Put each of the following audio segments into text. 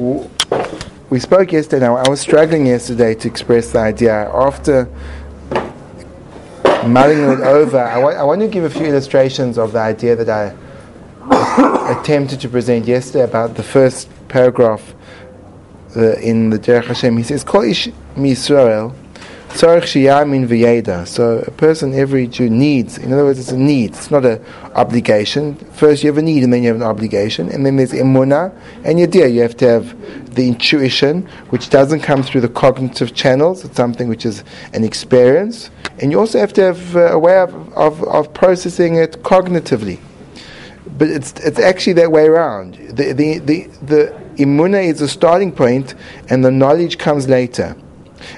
we spoke yesterday. I was struggling yesterday to express the idea. After mulling it over, I wa- I want to give a few illustrations of the idea that I attempted to present yesterday about the first paragraph uh, in the Derech Hashem. He says, Kol ish Yisrael tzarich shiyamin v'yeda. So a person, every Jew needs, in other words, it's a need. It's not an obligation. First you have a need and then you have an obligation. And then there's emunah and yediyah. You have to have the intuition, which doesn't come through the cognitive channels. It's something which is an experience. And you also have to have uh, a way of, of, of processing it cognitively but it's it's actually that way around. The the the, the imuna is the starting point, and the knowledge comes later.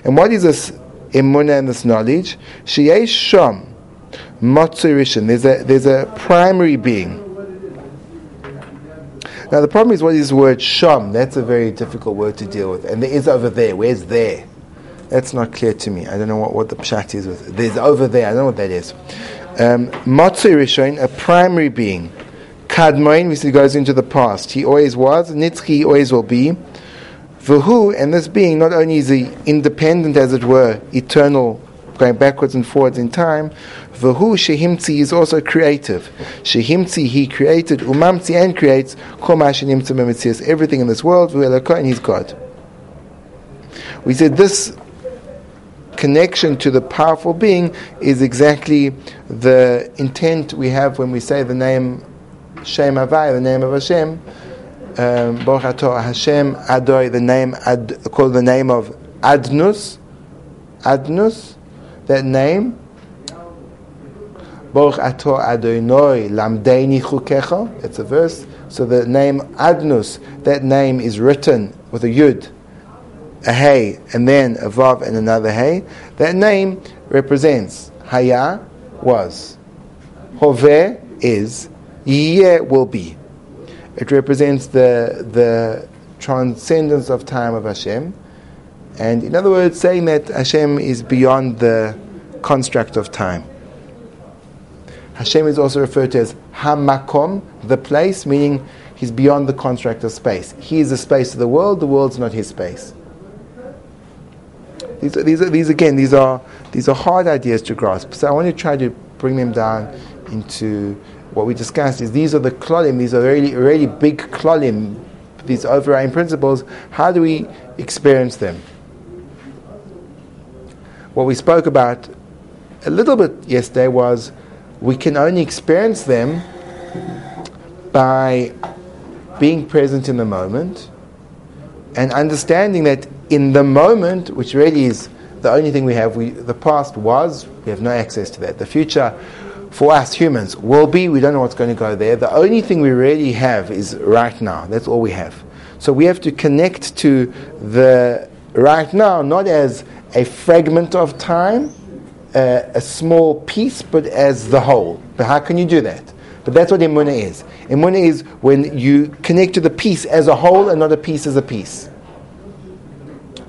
And what is this imuna and this knowledge? Sheyesh sham matzurishin. There's a there's a primary being. Now the problem is what is the word sham? That's a very difficult word to deal with, and there is over there. Where's there? That's not clear to me. I don't know what, what the pshat is with. There's over there. I don't know what that is. Um, Rishon, a primary being. Kadmoin, which goes into the past. He always was. Nitzchi, he always will be. Vahu, and this being not only is he independent, as it were, eternal, going backwards and forwards in time, Vahu Shehimtzi is also creative. Shehimtzi, he created, Umamtzi, and creates, everything in this world, and he's God. We said this connection to the powerful being is exactly the intent we have when we say the name Shem Havai, the name of Hashem, um, Baruch Hashem Adoi, the name Ad, called the name of Adnus, Adnus, that name. Baruch Ato Adonoi Lamdeini Chukecha. It's a verse. So the name Adnus, that name is written with a Yud, a Hey, and then a Vav and another Hey. That name represents Haya, was. Hove is. Yeh will be. It represents the, the transcendence of time of Hashem. And in other words, saying that Hashem is beyond the construct of time. Hashem is also referred to as Hamakom, the place, meaning he's beyond the construct of space. He is the space of the world, the world's not his space. These, are, these, are, these again, these are, these are hard ideas to grasp. So I want to try to bring them down into what we discussed is these are the klolim, these are really, really big klolim, these overriding principles. How do we experience them? What we spoke about a little bit yesterday was we can only experience them by being present in the moment and understanding that in the moment, which really is the only thing we have, we, the past was, we have no access to that. The future, for us humans will be. We don't know what's going to go there. The only thing we really have is right now. That's all we have. So we have to connect to the right now, not as a fragment of time, uh, a small piece, but as the whole. But how can you do that? But that's what Emunah is. Emunah is when you connect to the piece as a whole and not a piece as a piece.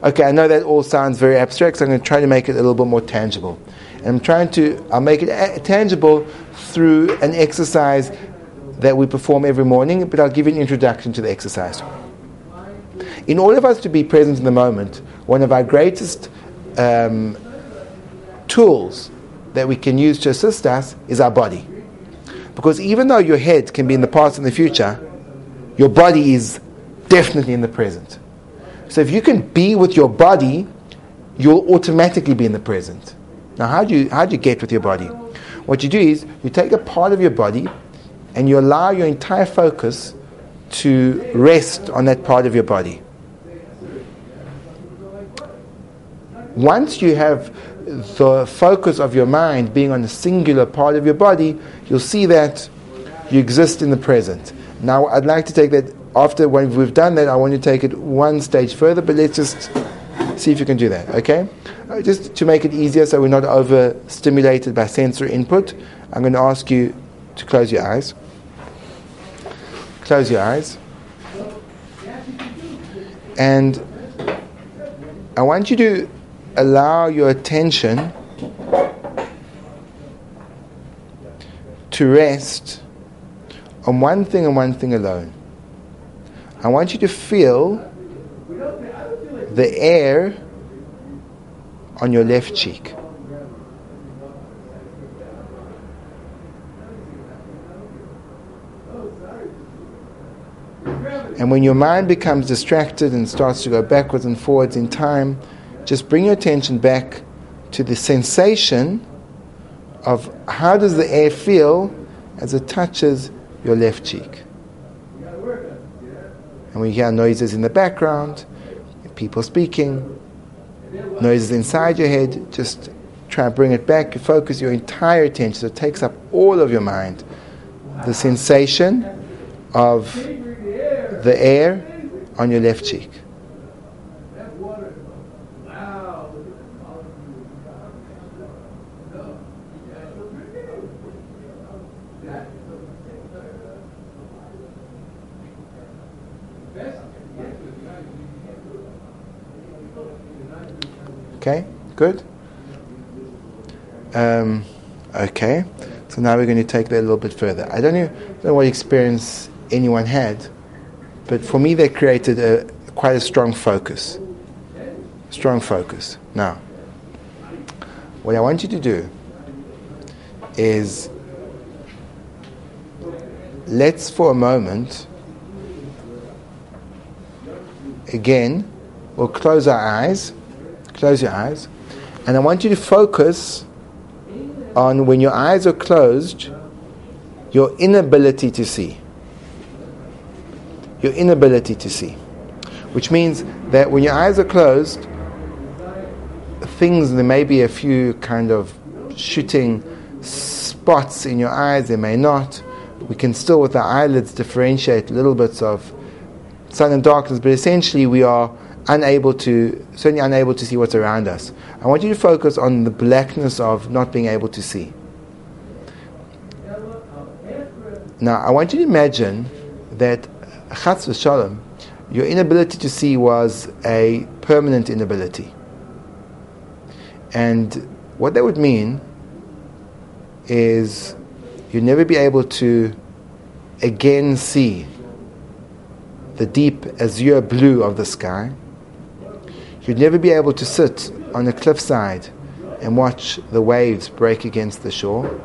Okay, I know that all sounds very abstract, so I'm going to try to make it a little bit more tangible. I'm trying to, I'll make it a- tangible through an exercise that we perform every morning, but I'll give you an introduction to the exercise. In order for us to be present in the moment, one of our greatest um, tools that we can use to assist us is our body. Because even though your head can be in the past and the future, your body is definitely in the present. So if you can be with your body, you'll automatically be in the present. Now, how do you, how do you get with your body? What you do is you take a part of your body and you allow your entire focus to rest on that part of your body. Once you have the focus of your mind being on a singular part of your body, you'll see that you exist in the present. Now, I'd like to take that after when we've done that, I want to take it one stage further, but let's just see if you can do that, okay? Uh, just to make it easier so we're not overstimulated by sensory input, I'm going to ask you to close your eyes. Close your eyes. And I want you to allow your attention to rest on one thing and one thing alone. I want you to feel the air on your left cheek. And when your mind becomes distracted and starts to go backwards and forwards in time, just bring your attention back to the sensation of how does the air feel as it touches your left cheek. And you hear noises in the background, people speaking, noises inside your head, just try and bring it back. Focus your entire attention, so it takes up all of your mind. The sensation of the air on your left cheek. Okay, good. Um, okay, so now we're going to take that a little bit further. I don't know, don't know what experience anyone had, but for me, that created a, quite a strong focus. Strong focus. Now, what I want you to do is let's for a moment again we'll close our eyes Close your eyes. And I want you to focus on when your eyes are closed, your inability to see. Your inability to see. Which means that when your eyes are closed, things, there may be a few kind of shooting spots in your eyes, there may not. We can still, with our eyelids, differentiate little bits of sun and darkness, but essentially we are unable to, certainly unable to see what's around us. I want you to focus on the blackness of not being able to see. Now, I want you to imagine that Chas v'Shalom, your inability to see was a permanent inability. And what that would mean is you'd never be able to again see the deep azure blue of the sky You'd never be able to sit on a cliffside and watch the waves break against the shore.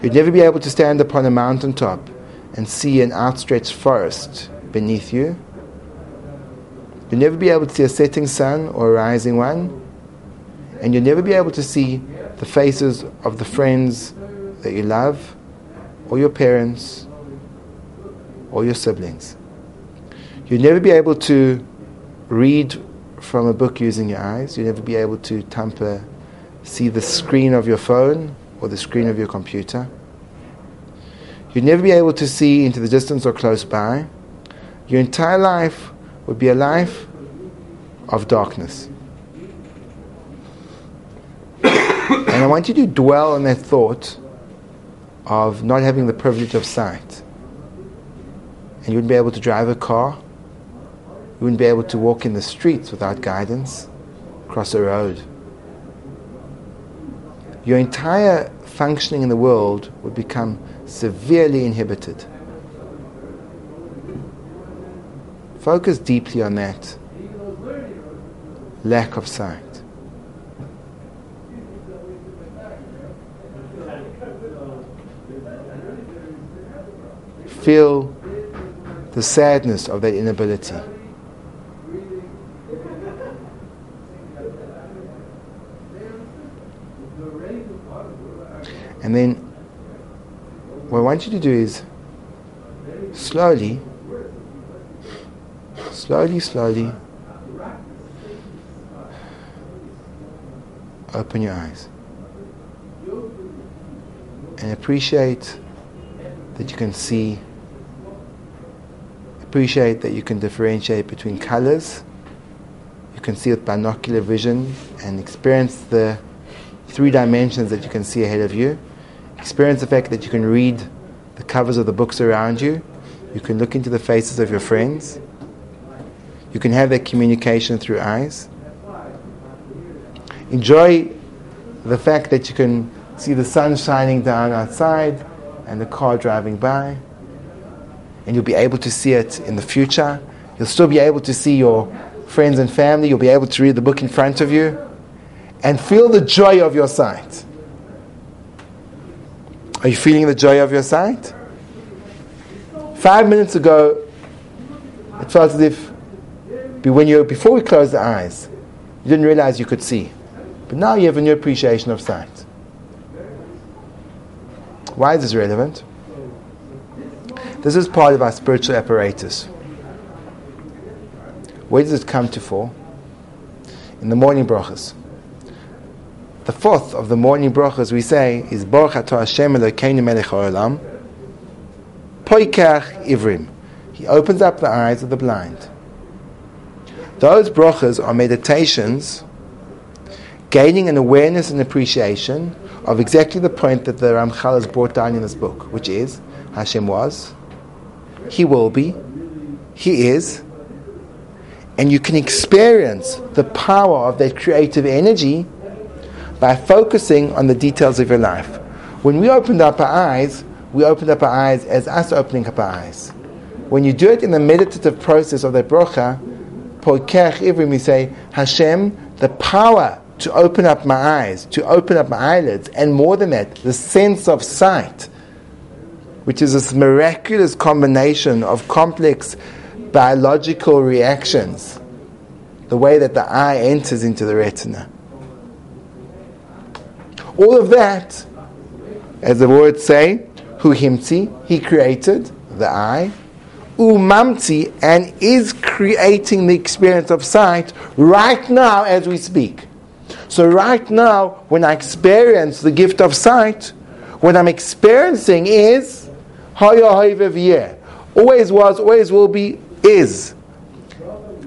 You'd never be able to stand upon a mountaintop and see an outstretched forest beneath you. You'd never be able to see a setting sun or a rising one. And you'd never be able to see the faces of the friends that you love, or your parents, or your siblings. You'd never be able to read from a book using your eyes. You'll never be able to tamper, see the screen of your phone or the screen of your computer. You'd never be able to see into the distance or close by. Your entire life would be a life of darkness. and I want you to dwell on that thought of not having the privilege of sight. And you wouldn't be able to drive a car. You wouldn't be able to walk in the streets without guidance, cross a road. Your entire functioning in the world would become severely inhibited. Focus deeply on that lack of sight. Feel the sadness of that inability. And then what I want you to do is slowly, slowly, slowly open your eyes and appreciate that you can see, appreciate that you can differentiate between colors. You can see with binocular vision and experience the three dimensions that you can see ahead of you. Experience the fact that you can read the covers of the books around you. You can look into the faces of your friends. You can have that communication through eyes. Enjoy the fact that you can see the sun shining down outside and the car driving by. And you'll be able to see it in the future. You'll still be able to see your friends and family, you'll be able to read the book in front of you and feel the joy of your sight. Are you feeling the joy of your sight? Five minutes ago, it felt as if when you, before we closed the eyes, you didn't realize you could see. But now you have a new appreciation of sight. Why is this relevant? This is part of our spiritual apparatus. Where does it come to for? In the morning brachas. The fourth of the morning brachas we say is Baruch Atah Hashem Elokeinu Melech Haolam Poikach Ivrim. He opens up the eyes of the blind. Those brachas are meditations gaining an awareness and appreciation of exactly the point that the Ramchal has brought down in this book, which is Hashem was, He will be, He is, and you can experience the power of that creative energy by focusing on the details of your life. When we opened up our eyes, we opened up our eyes as us opening up our eyes. When you do it in the meditative process of the brocha, poikech ivrim, we say, Hashem, the power to open up my eyes, to open up my eyelids, and more than that, the sense of sight, which is this miraculous combination of complex biological reactions, the way that the eye enters into the retina. All of that, as the words say, hu himti, he created the eye, umamti, and is creating the experience of sight right now as we speak. So right now, when I experience the gift of sight, what I'm experiencing is always was, always will be, is.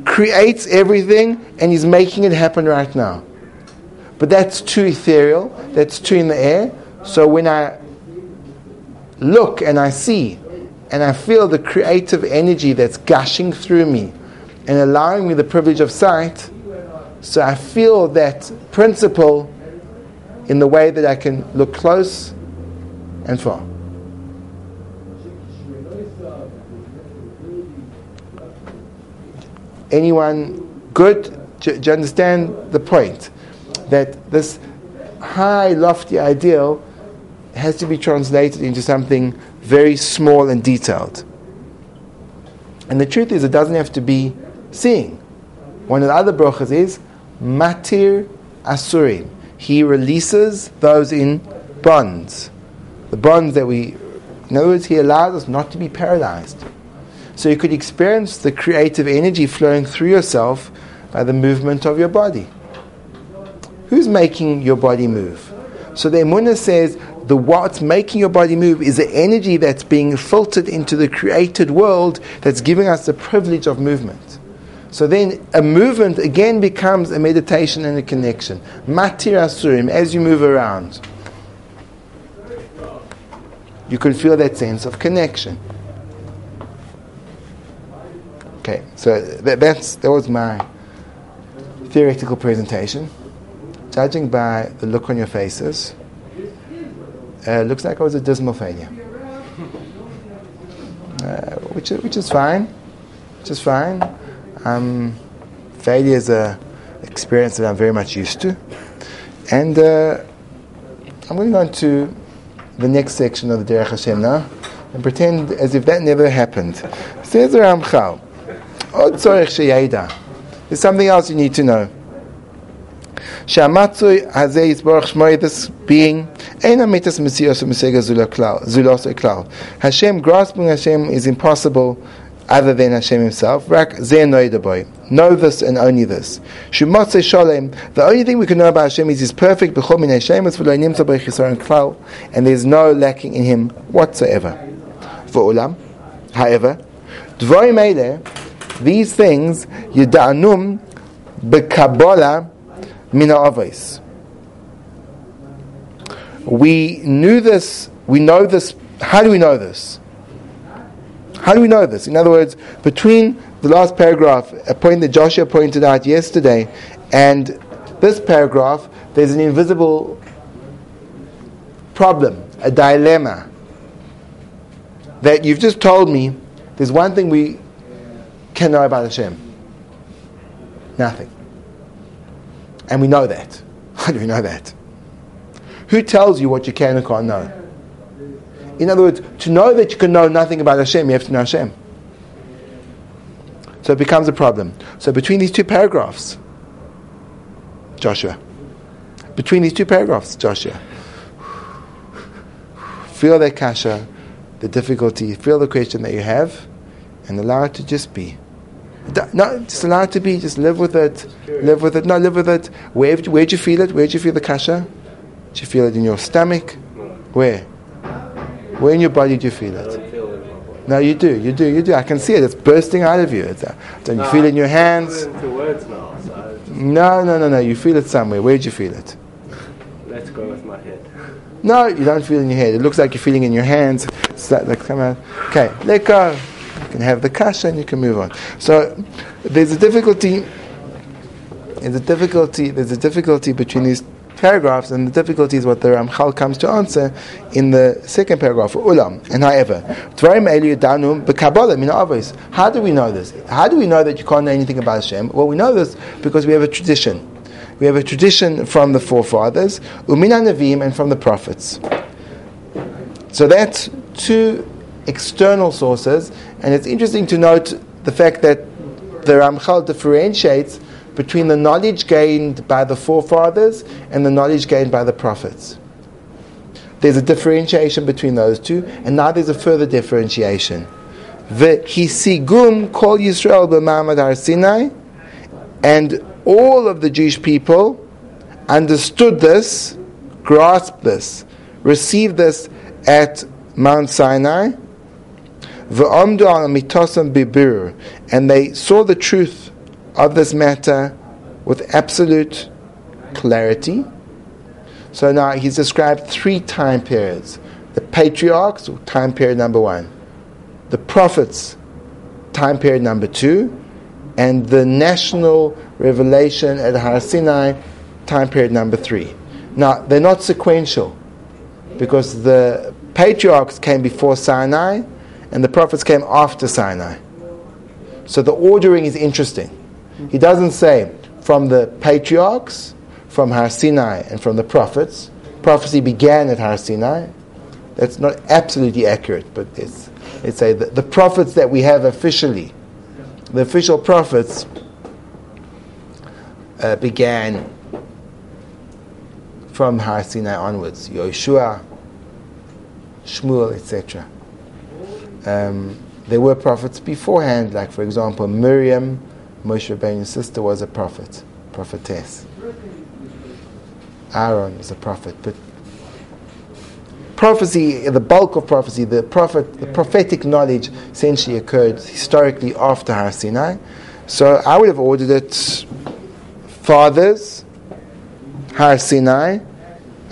Creates everything and is making it happen right now. But that's too ethereal, that's too in the air. So when I look and I see and I feel the creative energy that's gushing through me and allowing me the privilege of sight, so I feel that principle in the way that I can look close and far. Anyone good? Do, you understand the point? That this high, lofty ideal has to be translated into something very small and detailed. And the truth is, it doesn't have to be seeing. One of the other brachas is matir asurim. He releases those in bonds. The bonds that we, in other words, he allows us not to be paralyzed. So you could experience the creative energy flowing through yourself by the movement of your body. Who's making your body move? So the Emunah says the what's making your body move is the energy that's being filtered into the created world that's giving us the privilege of movement. So then a movement again becomes a meditation and a connection. Matir asurim, as you move around, you can feel that sense of connection. Okay, so that, that's, that was my theoretical presentation. Judging by the look on your faces, uh, looks like it was a dismal failure. Uh, which, which is fine. Which is fine. Um, failure is an experience that I'm very much used to. And uh, I'm going to go on to the next section of the Derech Hashem now and pretend as if that never happened. Says the Ramchal, There's something else you need to know. Shamatzui Hazei Yisborach Shmoi, this being, Eina Mitas Mesios Mesega Zulos Eklal. Hashem, grasping Hashem is impossible other than Hashem Himself. Rak Zeh Know this and only this. Shumotze Sholem, the only thing we can know about Hashem is He's perfect, B'chol Min Hashem, B'chisaron Klal, and there's no lacking in Him whatsoever. V'olam, however, Dvorim Eile, these things, Yida'anum B'Kabbalah, mina avos. We knew this, we know this. How do we know this? How do we know this? In other words, between the last paragraph, a point that Joshua pointed out yesterday, and this paragraph, there's an invisible problem, a dilemma. That you've just told me there's one thing we can know about Hashem. Nothing. And we know that. How do we know that? Who tells you what you can and can't know? In other words, to know that you can know nothing about Hashem, you have to know Hashem. So it becomes a problem. So between these two paragraphs, Joshua, between these two paragraphs, Joshua, feel that kasha, the difficulty, feel the question that you have, and allow it to just be. No, just allow it to be. Just live with it. Live with it. No, live with it. Where where do you feel it? Where do you feel the kasha? Do you feel it in your stomach? Where? Where in your body do you feel it? No, you do, you do, you do. I can see it. It's bursting out of you. It's, uh, don't you feel it in your hands? No, no, no, no. You feel it somewhere. Where do you feel it? Let's go with my head. No, you don't feel it in your head. It looks like you're feeling in your hands. It's like, like come out. Okay, let go. Can have the kasha and you can move on. So there's a difficulty. There's a difficulty. There's a difficulty between these paragraphs, and the difficulty is what the Ramchal comes to answer in the second paragraph, ulam. And however, how do we know this? How do we know that you can't know anything about Hashem? Well, we know this because we have a tradition. We have a tradition from the forefathers, umina nevim, and from the prophets. So that's two external sources, and it's interesting to note the fact that the Ramchal differentiates between the knowledge gained by the forefathers and the knowledge gained by the prophets. There's a differentiation between those two, and now there's a further differentiation. V'hisigum kol Yisrael b'mamad har Sinai, and all of the Jewish people understood this, grasped this, received this at Mount Sinai, and they saw the truth of this matter with absolute clarity. So now he's described three time periods the patriarchs, time period number one, the prophets, time period number two, and the national revelation at Har Sinai, time period number three. Now, they're not sequential because the patriarchs came before Sinai and the prophets came after Sinai. So the ordering is interesting. He doesn't say from the patriarchs, from Har Sinai, and from the prophets. Prophecy began at Har Sinai. That's not absolutely accurate, but it's, it's a, the, the prophets that we have officially, the official prophets, uh, began from Har Sinai onwards. Yoshua, Shmuel, etc. Um, there were prophets beforehand, like for example Miriam, Moshe Rabbeinu's sister was a prophet, prophetess. Aaron was a prophet, but prophecy, the bulk of prophecy, the prophet, the prophetic knowledge essentially occurred historically after Har Sinai. So I would have ordered it fathers, Har Sinai,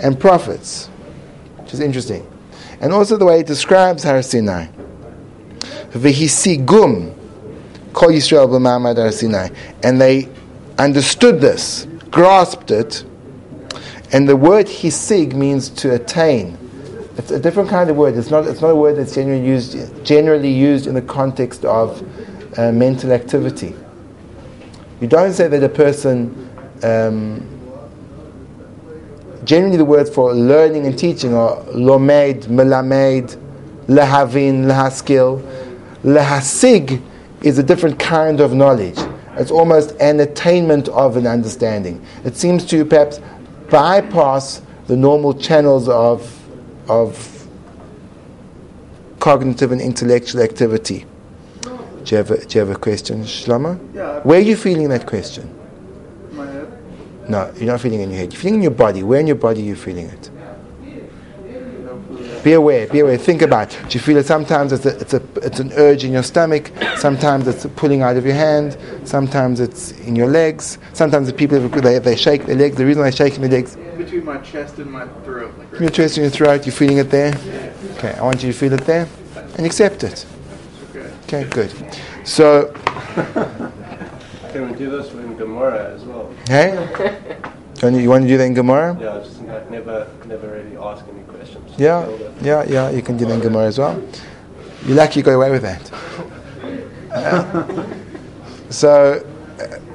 and prophets, which is interesting. And also the way it describes Har Sinai. Vihisigum, Kol Yisrael b'ma'amad Har Sinai. And they understood this, grasped it, and the word hisig means to attain. It's a different kind of word. It's not, it's not a word that's generally used, generally used in the context of uh, mental activity. You don't say that a person, um, generally the words for learning and teaching are lomed, melamed, lehavin, lehaskil. Lehasig is a different kind of knowledge. It's almost an attainment of an understanding. It seems to perhaps bypass the normal channels of, of cognitive and intellectual activity. Do you have a, do you have a question, Shlomo? Yeah. Where are you feeling that question? My head. No, you're not feeling in your head. You're feeling in your body. Where in your body are you feeling it? Be aware, be aware. Think about it. Do you feel it sometimes it's, a, it's, a, it's an urge in your stomach, sometimes it's pulling out of your hand, sometimes it's in your legs, sometimes the people, they, they shake their legs. The reason they're shaking their legs, Between my chest and my throat. Like right your chest and your throat, you're feeling it there? Okay, I want you to feel it there and accept it. Okay. Okay, good. So, Can we do this in Gemara as well? hey? You, you want to do that in Gemara? Yeah, just like never, never really ask any questions. Yeah, yeah, yeah, you can do that in Gemara as well. You're lucky you got away with that. Uh, so,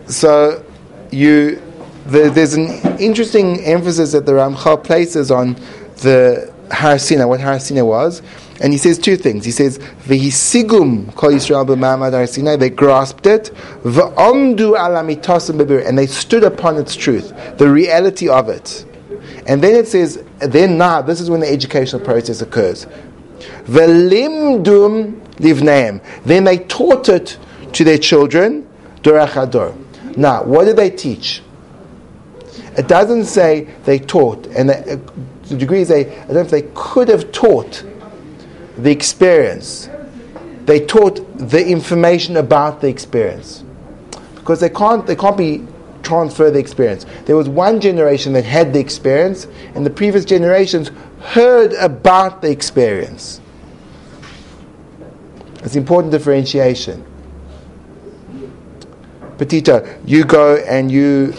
so you the, there's an interesting emphasis that the Ramchal places on the Har Sinai, what Har Sinai was, and he says two things. He says, "V'hisigum kol Yisrael b'ma'amad Har Sinai." They grasped it, v'omdu ala mitosim bebir, and they stood upon its truth, the reality of it. And then it says, then now, this is when the educational process occurs. V'limdum livneim. Then they taught it to their children, dorachador. Now, what did they teach? It doesn't say they taught, and the, the degree they, I don't know if they could have taught the experience. They taught the information about the experience. Because they can't, they can't be transfer the experience. There was one generation that had the experience, and the previous generations heard about the experience. It's important differentiation. Petita, you go and you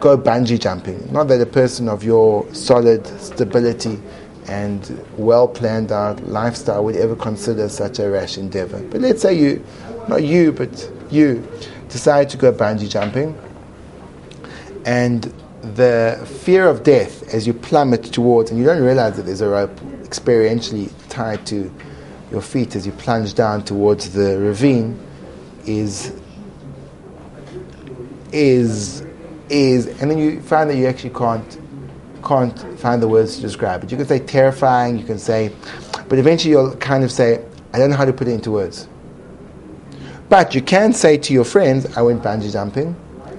go bungee jumping. Not that a person of your solid stability and well planned out lifestyle would ever consider such a rash endeavor. But let's say you, not you, but you, decide to go bungee jumping, and the fear of death as you plummet towards, and you don't realize that there's a rope experientially tied to your feet as you plunge down towards the ravine, is is is, and then you find that you actually can't can't find the words to describe it. You can say terrifying, you can say, but eventually you'll kind of say, I don't know how to put it into words. But you can say to your friends, I went bungee jumping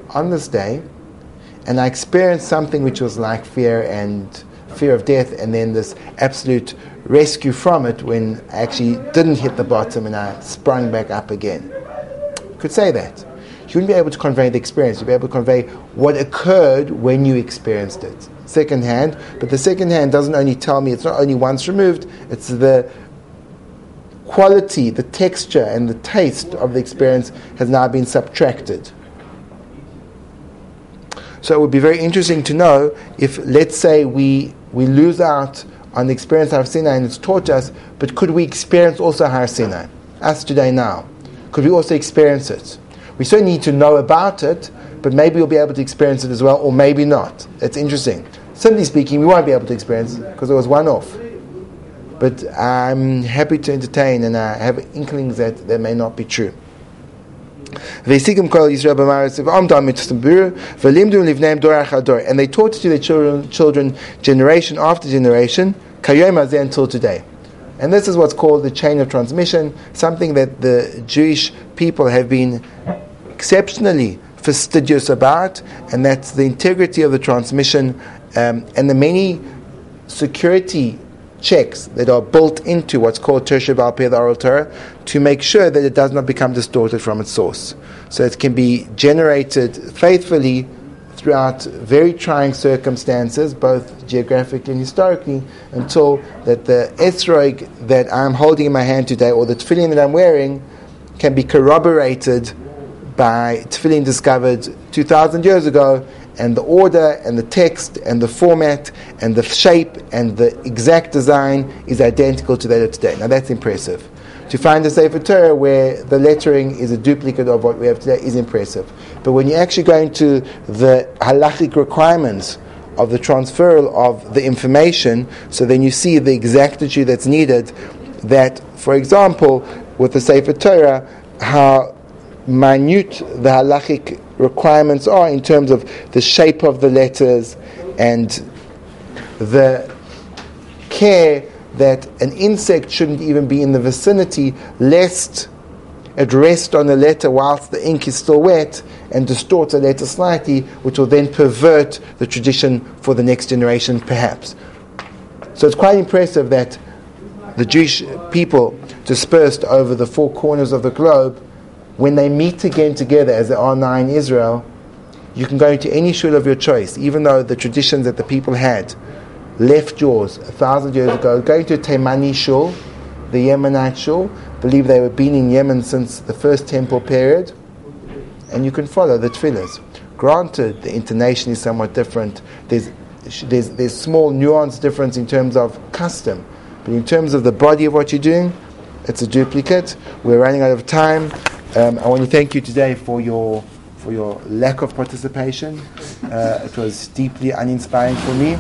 on this day, and I experienced something which was like fear and fear of death, and then this absolute rescue from it when I actually didn't hit the bottom and I sprung back up again. Could say that. You wouldn't be able to convey the experience. You'd be able to convey what occurred when you experienced it. Second hand, but the second hand doesn't only tell me it's not only once removed, it's the quality, the texture, and the taste of the experience has now been subtracted. So it would be very interesting to know if, let's say, we, we lose out on the experience of Sinai and it's taught us, but could we experience also Har Sinai? Us today now. Could we also experience it? We certainly need to know about it, but maybe we'll be able to experience it as well, or maybe not. It's interesting. Simply speaking, we won't be able to experience it because it was one off. But I'm happy to entertain, and I have inklings that that may not be true. And they taught it to their children, children generation after generation, until today. And this is what's called the chain of transmission, something that the Jewish people have been exceptionally fastidious about, and that's the integrity of the transmission um, and the many security checks that are built into what's called Tersha Balpeh, the oral Torah, to make sure that it does not become distorted from its source. So it can be generated faithfully throughout very trying circumstances, both geographically and historically, until that the esrog that I'm holding in my hand today, or the tefillin that I'm wearing, can be corroborated by tefillin discovered 2,000 years ago, and the order and the text and the format and the shape and the exact design is identical to that of today. Now that's impressive. To find a Sefer Torah where the lettering is a duplicate of what we have today is impressive. But when you actually go into the halachic requirements of the transfer of the information, so then you see the exactitude that's needed. That, for example, with the Sefer Torah, how minute the halachic requirements are in terms of the shape of the letters and the care that an insect shouldn't even be in the vicinity lest it rest on the letter whilst the ink is still wet and distort the letter slightly, which will then pervert the tradition for the next generation, perhaps. So it's quite impressive that the Jewish people dispersed over the four corners of the globe when they meet again together, as they are now in Israel, you can go into any shul of your choice, even though the traditions that the people had left yours a thousand years ago. Go to Taimani shul, the Yemenite shul, believe they were been in Yemen since the first temple period, and you can follow the tefillahs. Granted, the intonation is somewhat different. There's, there's, there's small nuance difference in terms of custom, but in terms of the body of what you're doing, it's a duplicate. We're running out of time. Um, I want to thank you today for your for your lack of participation. Uh, it was deeply uninspiring for me,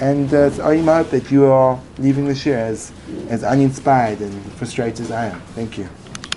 and uh, it's only my hope that you are leaving this year as as uninspired and frustrated as I am. Thank you.